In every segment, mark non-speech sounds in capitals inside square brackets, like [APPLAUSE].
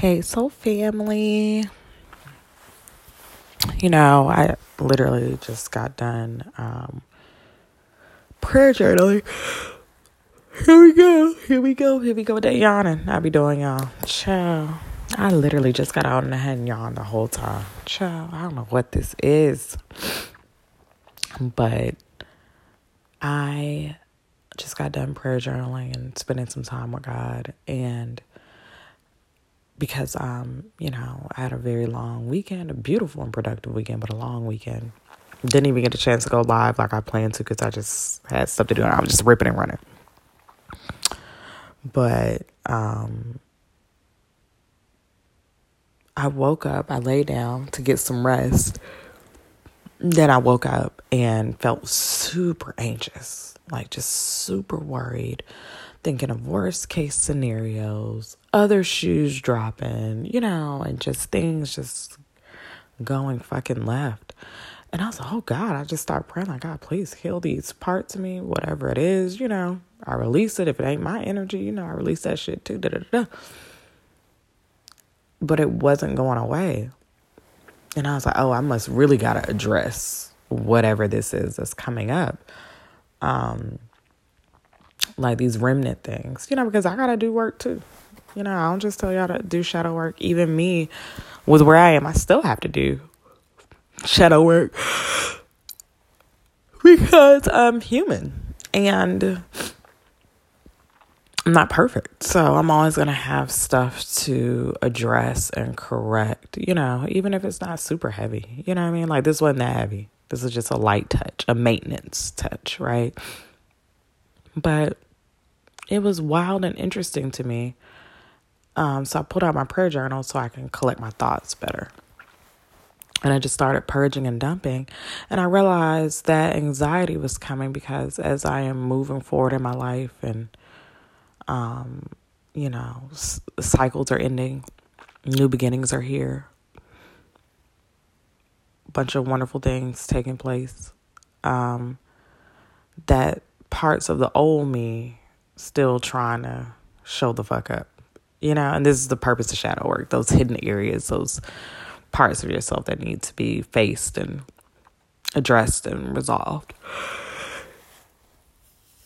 Hey, so family. You know, I literally just got done um, prayer journaling. Here we go. Here we go. Here we go with that yawning. I be doing y'all. Ciao. I literally just got out and I had yawned the whole time. Chill. I don't know what this is. But I just got done prayer journaling and spending some time with God and because um, you know, I had a very long weekend, a beautiful and productive weekend, but a long weekend. Didn't even get a chance to go live like I planned to because I just had stuff to do and I was just ripping and running. But um I woke up, I lay down to get some rest. Then I woke up and felt super anxious, like just super worried thinking of worst case scenarios, other shoes dropping, you know, and just things just going fucking left. And I was like, oh God, I just start praying, like, God, please heal these parts of me, whatever it is, you know. I release it. If it ain't my energy, you know, I release that shit too. Da, da, da. But it wasn't going away. And I was like, oh, I must really got to address whatever this is that's coming up. Um, like these remnant things, you know, because I gotta do work too. You know, I don't just tell y'all to do shadow work. Even me, with where I am, I still have to do shadow work [GASPS] because I'm human and I'm not perfect. So I'm always going to have stuff to address and correct, you know, even if it's not super heavy. You know what I mean? Like this wasn't that heavy. This is just a light touch, a maintenance touch, right? But it was wild and interesting to me. Um, so I pulled out my prayer journal so I can collect my thoughts better. And I just started purging and dumping. And I realized that anxiety was coming because as I am moving forward in my life and, um, you know, s- cycles are ending, new beginnings are here, a bunch of wonderful things taking place. Um, that parts of the old me still trying to show the fuck up. You know, and this is the purpose of shadow work, those hidden areas, those parts of yourself that need to be faced and addressed and resolved.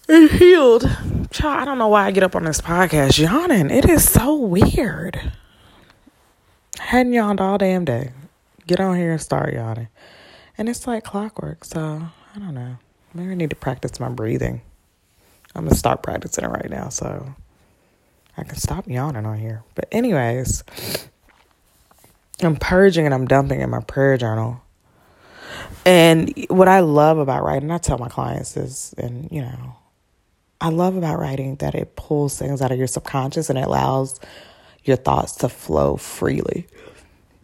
And healed. Child, I don't know why I get up on this podcast yawning. It is so weird. hadn't yawned all damn day. Get on here and start yawning. And it's like clockwork, so I don't know. Maybe I need to practice my breathing. I'm gonna start practicing it right now so I can stop yawning on here. But anyways, I'm purging and I'm dumping in my prayer journal. And what I love about writing, I tell my clients is, and you know, I love about writing that it pulls things out of your subconscious and it allows your thoughts to flow freely.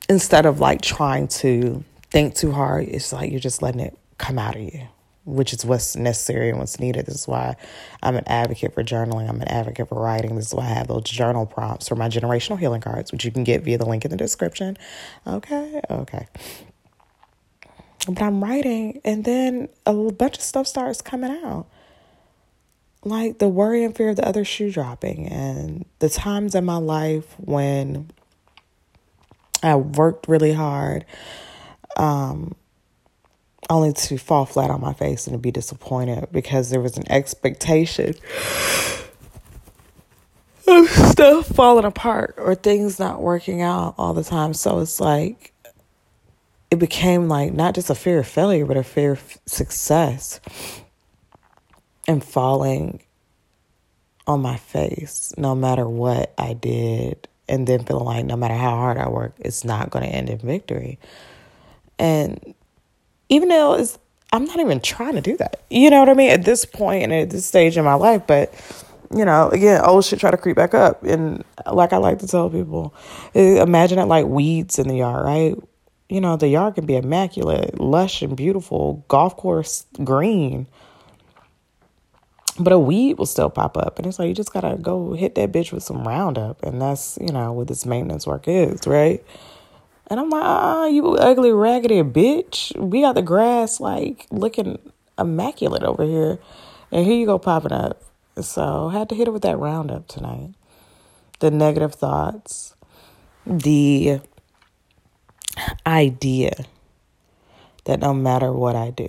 Instead of like trying to think too hard, it's like you're just letting it come out of you which is what's necessary and what's needed. This is why I'm an advocate for journaling. I'm an advocate for writing. This is why I have those journal prompts for my generational healing cards, which you can get via the link in the description. Okay, okay. But I'm writing, and then a bunch of stuff starts coming out. Like the worry and fear of the other shoe dropping, and the times in my life when I worked really hard. Um, only to fall flat on my face and to be disappointed because there was an expectation of stuff falling apart or things not working out all the time. So it's like it became like not just a fear of failure, but a fear of success and falling on my face no matter what I did. And then feeling like no matter how hard I work, it's not going to end in victory. And even though it's I'm not even trying to do that. You know what I mean? At this point and at this stage in my life, but you know, again, old shit try to creep back up. And like I like to tell people, imagine it like weeds in the yard, right? You know, the yard can be immaculate, lush and beautiful, golf course green. But a weed will still pop up. And it's like you just gotta go hit that bitch with some roundup. And that's, you know, what this maintenance work is, right? And I'm like, ah, you ugly, raggedy bitch. We got the grass like looking immaculate over here. And here you go popping up. So I had to hit it with that roundup tonight. The negative thoughts, the idea that no matter what I do,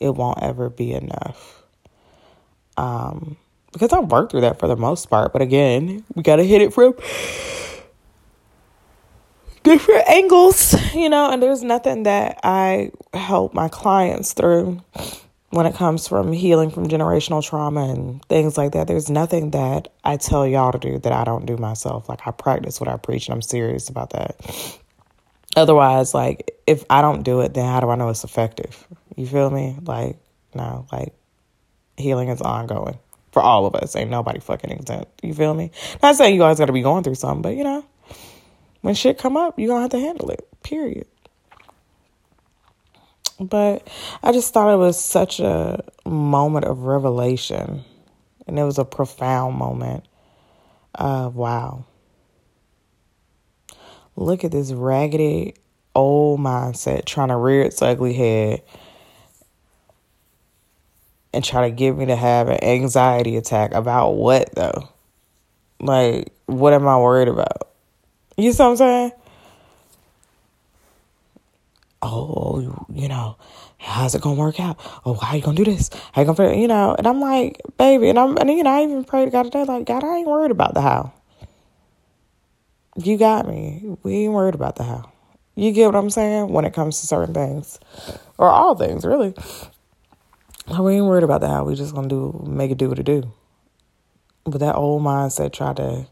it won't ever be enough. Um, because I've worked through that for the most part, but again, we got to hit it from different angles, you know, and there's nothing that I help my clients through when it comes from healing from generational trauma and things like that. There's nothing that I tell y'all to do that I don't do myself. Like I practice what I preach and I'm serious about that. Otherwise, like if I don't do it, then how do I know it's effective? You feel me? Like, no, like healing is ongoing for all of us. Ain't nobody fucking exempt. You feel me? Not saying you guys gotta be going through something, but you know, when shit come up, you're gonna have to handle it. Period. But I just thought it was such a moment of revelation. And it was a profound moment of wow. Look at this raggedy old mindset trying to rear its ugly head and try to get me to have an anxiety attack about what though? Like, what am I worried about? You see what I'm saying? Oh, you know, how's it gonna work out? Oh, how you gonna do this? How you gonna, you know? And I'm like, baby, and I'm, and you know, I even prayed to God today, like, God, I ain't worried about the how. You got me. We ain't worried about the how. You get what I'm saying when it comes to certain things, or all things, really. We ain't worried about the how. We just gonna do, make it do what it do. But that old mindset tried to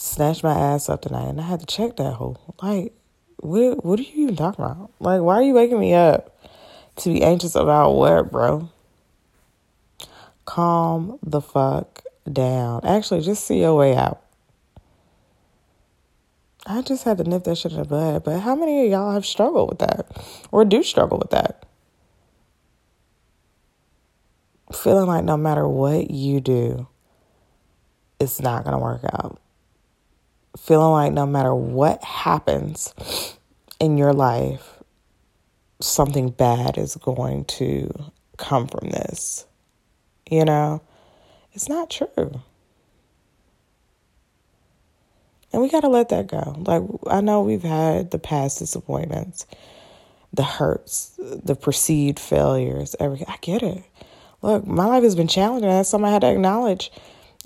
snatched my ass up tonight, and I had to check that hole. Like, what? What are you even talking about? Like, why are you waking me up to be anxious about what, bro? Calm the fuck down. Actually, just see your way out. I just had to nip that shit in the bud. But how many of y'all have struggled with that, or do struggle with that? Feeling like no matter what you do, it's not gonna work out feeling like no matter what happens in your life, something bad is going to come from this. You know, it's not true. And we got to let that go. Like, I know we've had the past disappointments, the hurts, the perceived failures, everything. I get it. Look, my life has been challenging. That's something I had to acknowledge.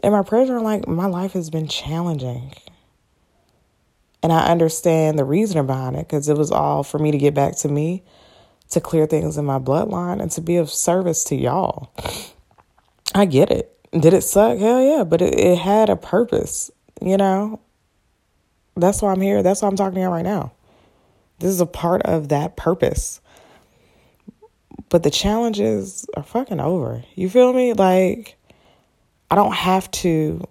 And my prayers are like, my life has been challenging. And I understand the reasoning behind it because it was all for me to get back to me, to clear things in my bloodline, and to be of service to y'all. I get it. Did it suck? Hell yeah. But it, it had a purpose, you know? That's why I'm here. That's why I'm talking to you right now. This is a part of that purpose. But the challenges are fucking over. You feel me? Like, I don't have to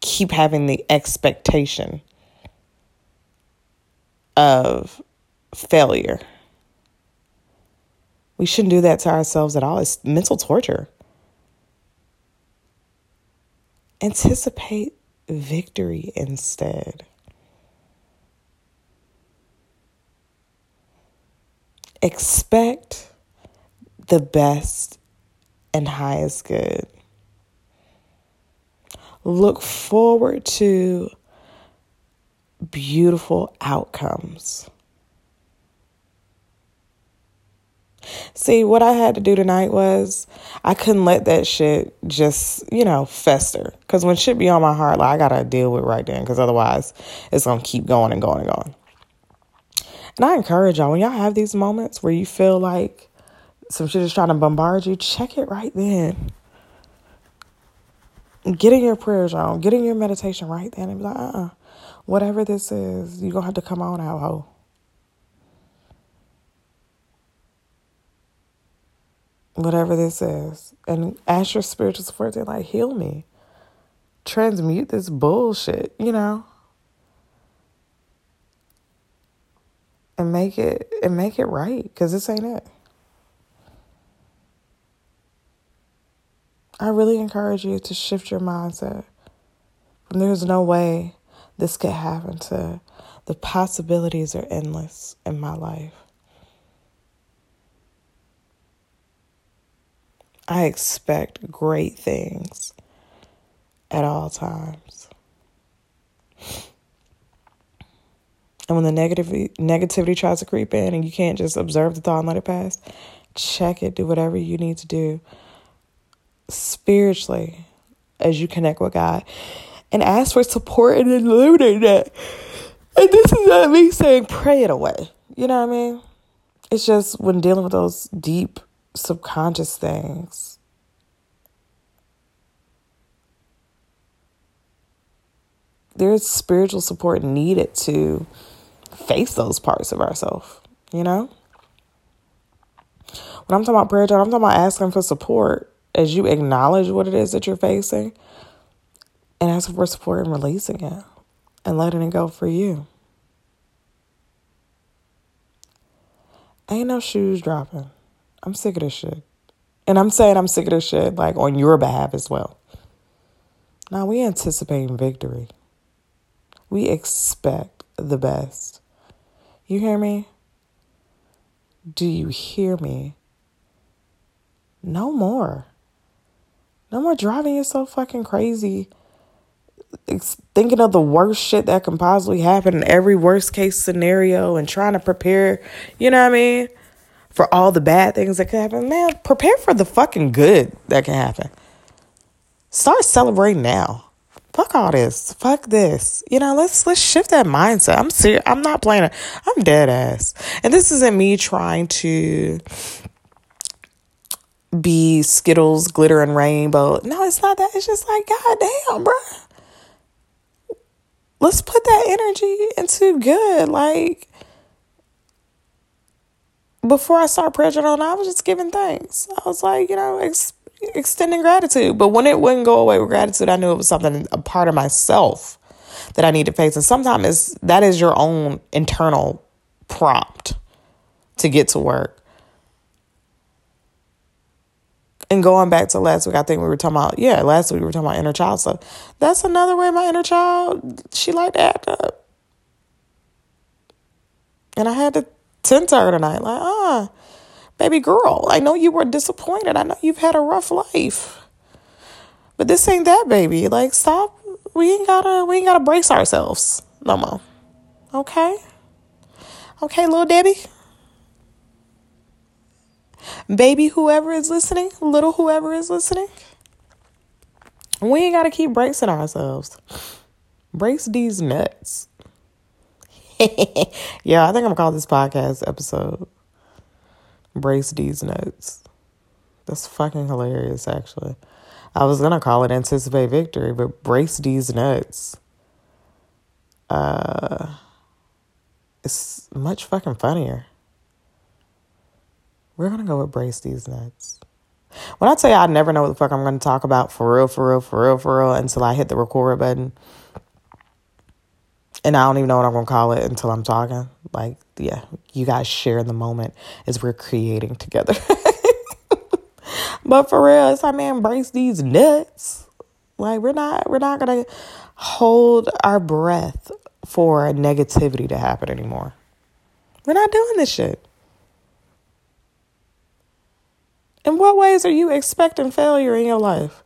keep having the expectation of failure. We shouldn't do that to ourselves at all. It's mental torture. Anticipate victory instead. Expect the best and highest good look forward to beautiful outcomes. See, what I had to do tonight was I couldn't let that shit just, you know, fester. Because when shit be on my heart, like I gotta deal with right then. Because otherwise, it's gonna keep going and going and going. And I encourage y'all when y'all have these moments where you feel like some shit is trying to bombard you, check it right then get in your prayers on, getting your meditation right then and be like, uh uh-uh. uh whatever this is, you're going to have to come on out, ho. Whatever this is. And ask your spiritual support to like, heal me. Transmute this bullshit, you know? And make it and make it right, because this ain't it. I really encourage you to shift your mindset. There's no way this could happen to the possibilities are endless in my life. I expect great things at all times. And when the negativity negativity tries to creep in and you can't just observe the thought and let it pass, check it, do whatever you need to do spiritually as you connect with God and ask for support and eliminate that. And this is not me saying pray it away. You know what I mean? It's just when dealing with those deep subconscious things. There's spiritual support needed to face those parts of ourselves, you know? When I'm talking about prayer, I'm talking about asking for support as you acknowledge what it is that you're facing and ask for support and releasing it and letting it go for you. Ain't no shoes dropping. I'm sick of this shit. And I'm saying I'm sick of this shit, like on your behalf as well. Now we anticipating victory. We expect the best. You hear me? Do you hear me? No more. No more driving yourself fucking crazy. Thinking of the worst shit that can possibly happen in every worst case scenario and trying to prepare, you know what I mean? For all the bad things that could happen. Man, prepare for the fucking good that can happen. Start celebrating now. Fuck all this. Fuck this. You know, let's let's shift that mindset. I'm serious. I'm not playing. I'm dead ass. And this isn't me trying to be Skittles, glitter, and rainbow. No, it's not that. It's just like, God damn, bro. Let's put that energy into good. Like, before I start pressure on, I was just giving thanks. I was like, you know, ex- extending gratitude. But when it wouldn't go away with gratitude, I knew it was something, a part of myself that I need to face. And sometimes that is your own internal prompt to get to work. And going back to last week, I think we were talking about, yeah, last week we were talking about inner child stuff. That's another way my inner child, she liked to act up. And I had to tend to her tonight, like, ah, baby girl, I know you were disappointed. I know you've had a rough life. But this ain't that, baby. Like, stop. We ain't gotta, we ain't gotta brace ourselves no more. Okay? Okay, little Debbie? Baby whoever is listening, little whoever is listening, we ain't got to keep bracing ourselves. Brace these nuts. [LAUGHS] yeah, I think I'm gonna call this podcast episode Brace These Nuts. That's fucking hilarious, actually. I was gonna call it Anticipate Victory, but Brace These Nuts. Uh, it's much fucking funnier. We're gonna go with brace these nuts. When I tell you I never know what the fuck I'm gonna talk about for real, for real, for real, for real until I hit the record button. And I don't even know what I'm gonna call it until I'm talking. Like, yeah, you guys share the moment as we're creating together. [LAUGHS] but for real, it's like man, brace these nuts. Like we're not we're not gonna hold our breath for negativity to happen anymore. We're not doing this shit. In what ways are you expecting failure in your life?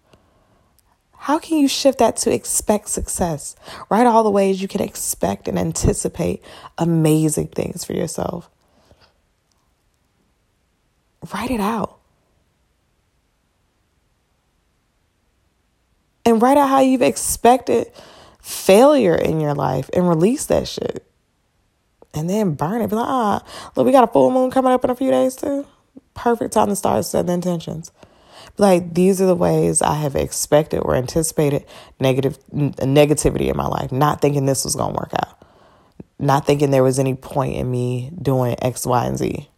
How can you shift that to expect success? Write all the ways you can expect and anticipate amazing things for yourself. Write it out. And write out how you've expected failure in your life and release that shit. And then burn it. Be like, ah, look, we got a full moon coming up in a few days too perfect time to start setting intentions. Like these are the ways I have expected or anticipated negative negativity in my life, not thinking this was gonna work out, not thinking there was any point in me doing X, Y, and Z.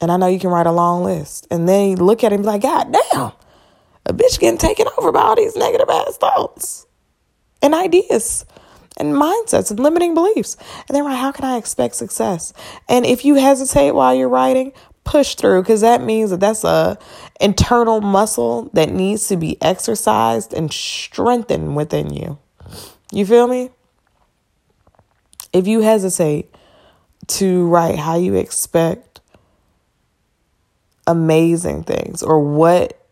And I know you can write a long list, and then you look at it and be like, God damn, a bitch getting taken over by all these negative ass thoughts and ideas and mindsets and limiting beliefs. And then, right, how can I expect success? And if you hesitate while you're writing, push through because that means that that's a internal muscle that needs to be exercised and strengthened within you. You feel me? If you hesitate to write how you expect amazing things or what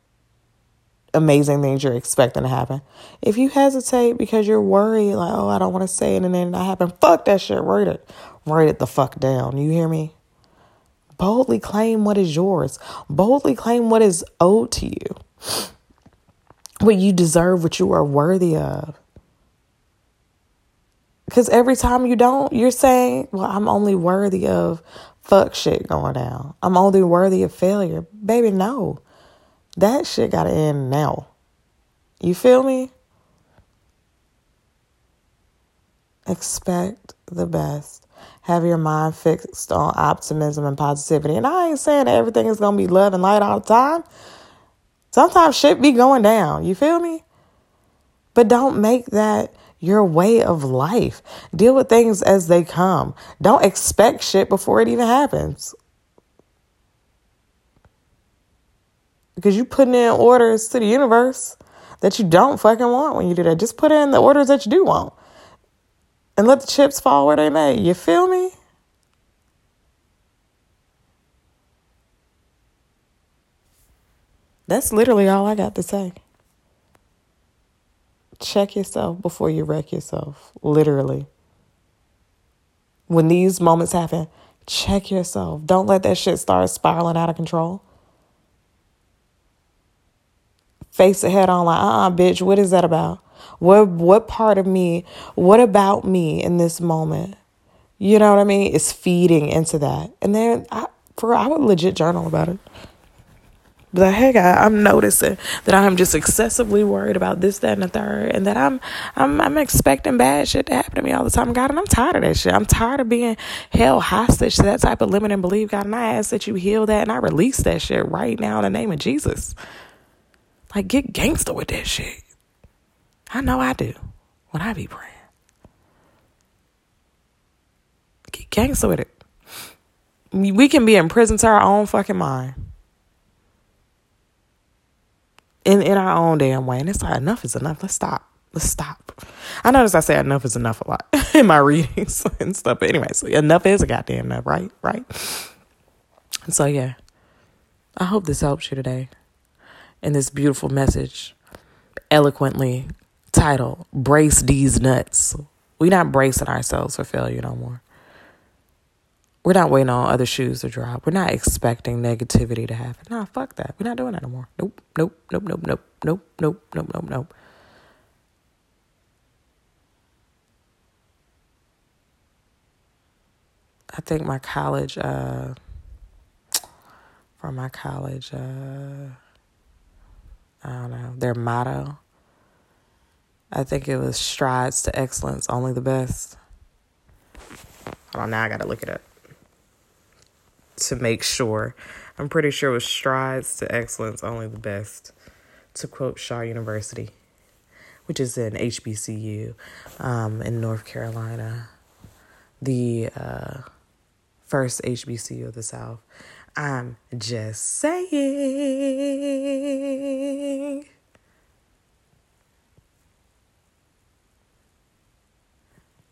amazing things you're expecting to happen. If you hesitate because you're worried, like, oh, I don't want to say it and then not happen, fuck that shit. Write it. Write it the fuck down. You hear me? Boldly claim what is yours. Boldly claim what is owed to you. What you deserve, what you are worthy of. Because every time you don't, you're saying, well, I'm only worthy of fuck shit going down. I'm only worthy of failure. Baby, no. That shit got to end now. You feel me? Expect the best. Have your mind fixed on optimism and positivity. And I ain't saying everything is to be love and light all the time. Sometimes shit be going down. You feel me? But don't make that your way of life. Deal with things as they come. Don't expect shit before it even happens. Because you're putting in orders to the universe that you don't fucking want when you do that. Just put in the orders that you do want. And let the chips fall where they may. You feel me? That's literally all I got to say check yourself before you wreck yourself. Literally. When these moments happen, check yourself. Don't let that shit start spiraling out of control. Face it head on like, uh uh bitch, what is that about? What what part of me, what about me in this moment? You know what I mean? Is feeding into that. And then I for I would legit journal about it. But like, hey, God, I'm noticing that I'm just excessively worried about this, that, and the third, and that I'm, I'm, I'm expecting bad shit to happen to me all the time, God. And I'm tired of that shit. I'm tired of being held hostage to that type of limit and believe, God. And I ask that you heal that, and I release that shit right now in the name of Jesus. Like, get gangster with that shit. I know I do when I be praying. Get gangster with it. We can be in prison to our own fucking mind in in our own damn way. And it's like enough is enough. Let's stop. Let's stop. I notice I say enough is enough a lot [LAUGHS] in my readings [LAUGHS] and stuff. But anyway, so enough is a goddamn enough, right? Right. And so yeah, I hope this helps you today. In this beautiful message, eloquently titled "Brace These Nuts." We're not bracing ourselves for failure no more. We're not waiting on other shoes to drop. We're not expecting negativity to happen. Nah, fuck that. We're not doing that anymore. Nope, nope, nope, nope, nope, nope, nope, nope, nope, nope. I think my college, uh, from my college, uh, I don't know, their motto. I think it was strides to excellence, only the best. Hold on, now I gotta look it up to make sure. I'm pretty sure it was strides to excellence, only the best, to quote Shaw University, which is in HBCU um, in North Carolina, the uh, first HBCU of the South. I'm just saying.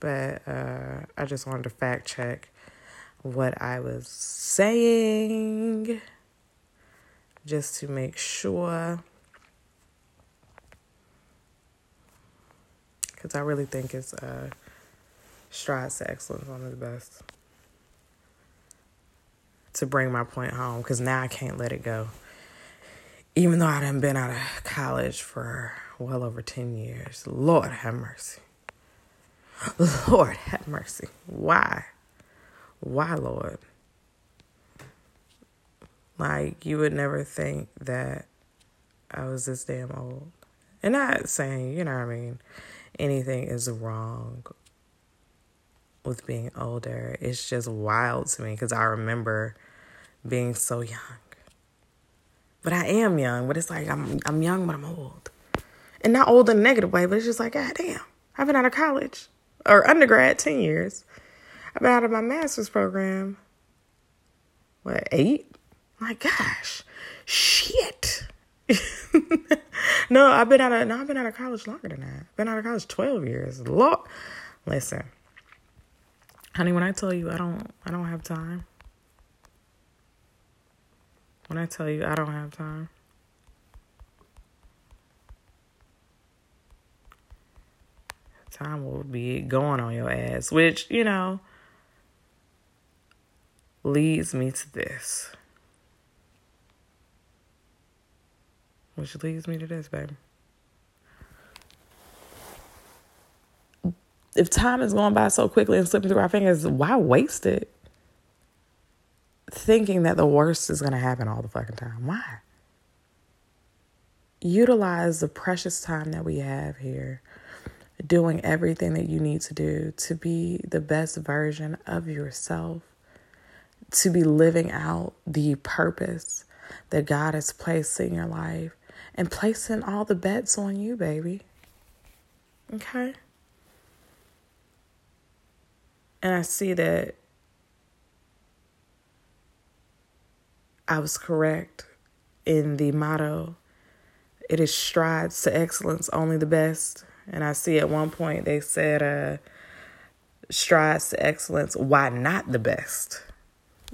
But uh, I just wanted to fact check what I was saying just to make sure. Because I really think it's uh, strides to excellence one of the best. To bring my point home, because now I can't let it go. Even though I done been out of college for well over 10 years. Lord have mercy. [LAUGHS] Lord have mercy. Why? why, Lord? Like, you would never think that I was this damn old. And not saying, you know what I mean, anything is wrong with being older. It's just wild to me because I remember being so young. But I am young, but it's like I'm I'm young but I'm old. And not old in a negative way, but it's just like, God damn, I've been out of college or undergrad 10 years. I've been out of my master's program. What, eight? My gosh. Shit. [LAUGHS] no, I've been out of no, I've been out of college longer than that. I've been out of college twelve years. Look, listen. Honey, when I tell you I don't I don't have time. When I tell you I don't have time. Time will be going on your ass, which, you know, leads me to this. Which leads me to this, baby. If time is going by so quickly and slipping through our fingers, why waste it? Thinking that the worst is going to happen all the fucking time. Why? Utilize the precious time that we have here doing everything that you need to do to be the best version of yourself, to be living out the purpose that God has placed in your life and placing all the bets on you, baby. Okay? And I see that I was correct in the motto it is strides to excellence, only the best. And I see at one point they said, uh, strides to excellence, why not the best?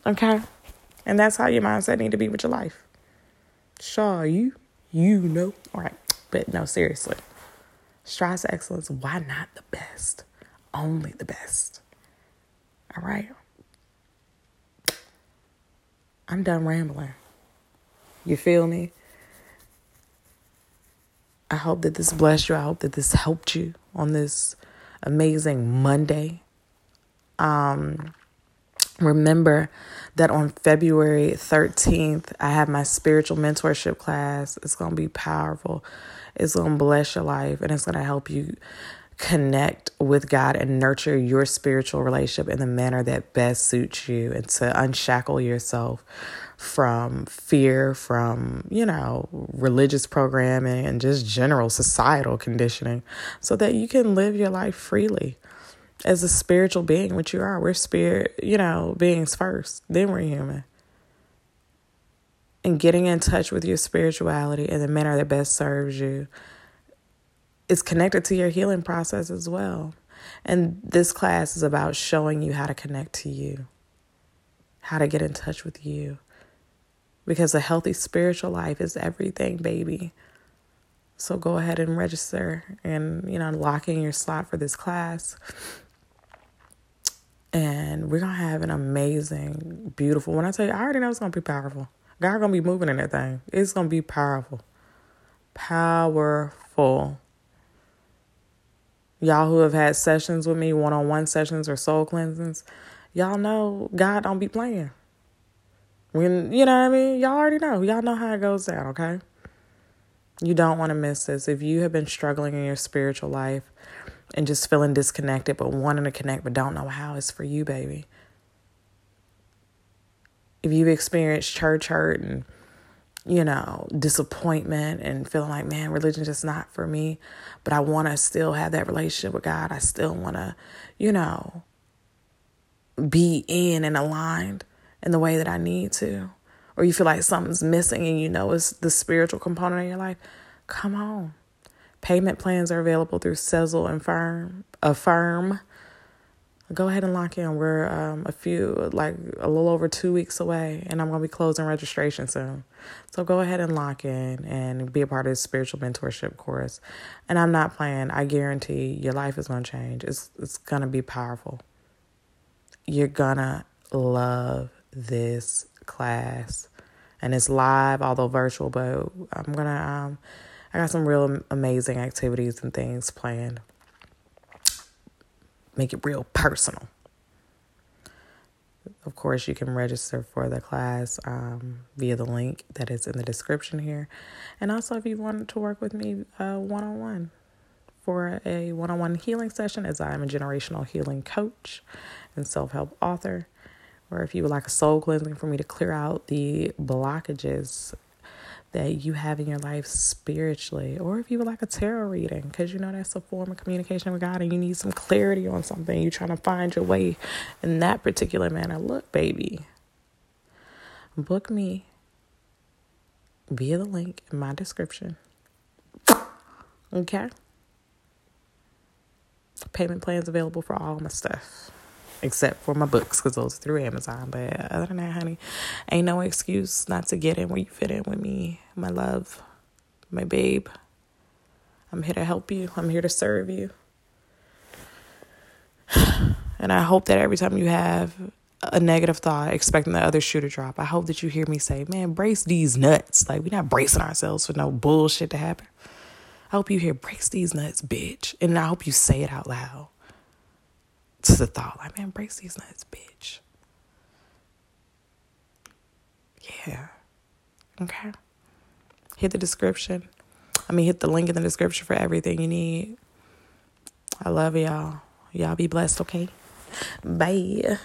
Okay. And that's how your mindset need to be with your life. Sure, you, you know. All right. But no, seriously. Strides to excellence, why not the best? Only the best. All right. I'm done rambling. You feel me? I hope that this blessed you. I hope that this helped you on this amazing Monday. Um, remember that on February 13th, I have my spiritual mentorship class. It's going to be powerful. It's going to bless your life and it's going to help you connect with God and nurture your spiritual relationship in the manner that best suits you and to unshackle yourself from fear, from, you know, religious programming and just general societal conditioning so that you can live your life freely as a spiritual being, which you are. We're spirit, you know, beings first, then we're human. And getting in touch with your spirituality in the manner that best serves you is connected to your healing process as well. And this class is about showing you how to connect to you, how to get in touch with you, because a healthy spiritual life is everything, baby. So go ahead and register and, you know, lock in your slot for this class. And we're going to have an amazing, beautiful, when I tell you, I already know it's going to be powerful. God going to be moving in that thing. It's going to be powerful. Powerful. Y'all who have had sessions with me, one on one sessions or soul cleansings, y'all know God don't be playing. When you know what I mean, y'all already know. Y'all know how it goes down, okay? You don't want to miss this. If you have been struggling in your spiritual life and just feeling disconnected but wanting to connect but don't know how, it's for you, baby. If you've experienced church hurt and you know, disappointment and feeling like, man, religion just not for me, but I want to still have that relationship with God. I still want to, you know, be in and aligned in the way that I need to, or you feel like something's missing and you know it's the spiritual component of your life, come on. Payment plans are available through Sezzle and Firm. Affirm. Go ahead and lock in. We're um, a few, like a little over two weeks away, and I'm going to be closing registration soon. So go ahead and lock in and be a part of this spiritual mentorship course. And I'm not playing. I guarantee your life is going to change. It's it's going to be powerful. You're to love this class. And it's live, although virtual, but I'm to um I got some real amazing activities and things planned. Make it real personal. Of course, you can register for the class um, via the link that is in the description here. And also, if you want to work with me one on one for a one on one healing session, as I am a generational healing coach and self help author, or if you would like a soul cleansing for me to clear out the blockages that you have in your life spiritually, or if you would like a tarot reading, because you know that's a form of communication with God and you need some clarity on something, you're trying to find your way in that particular manner. Look, baby, book me via the link in my description. Okay? Payment plans available for all my stuff except for my books because those are through Amazon. But other than that, honey, ain't no excuse not to get in where you fit in with me, my love, my babe. I'm here to help you. I'm here to serve you. [SIGHS] And I hope that every time you have a negative thought, expecting the other shoe to drop, I hope that you hear me say, man, brace these nuts. Like, we're not bracing ourselves for no bullshit to happen. I hope you hear, brace these nuts, bitch. And I hope you say it out loud to the thought, like, man, brace these nuts, bitch. Yeah. Okay. Hit the description. I mean, hit the link in the description for everything you need. I love y'all. Y'all be blessed, okay? Bye.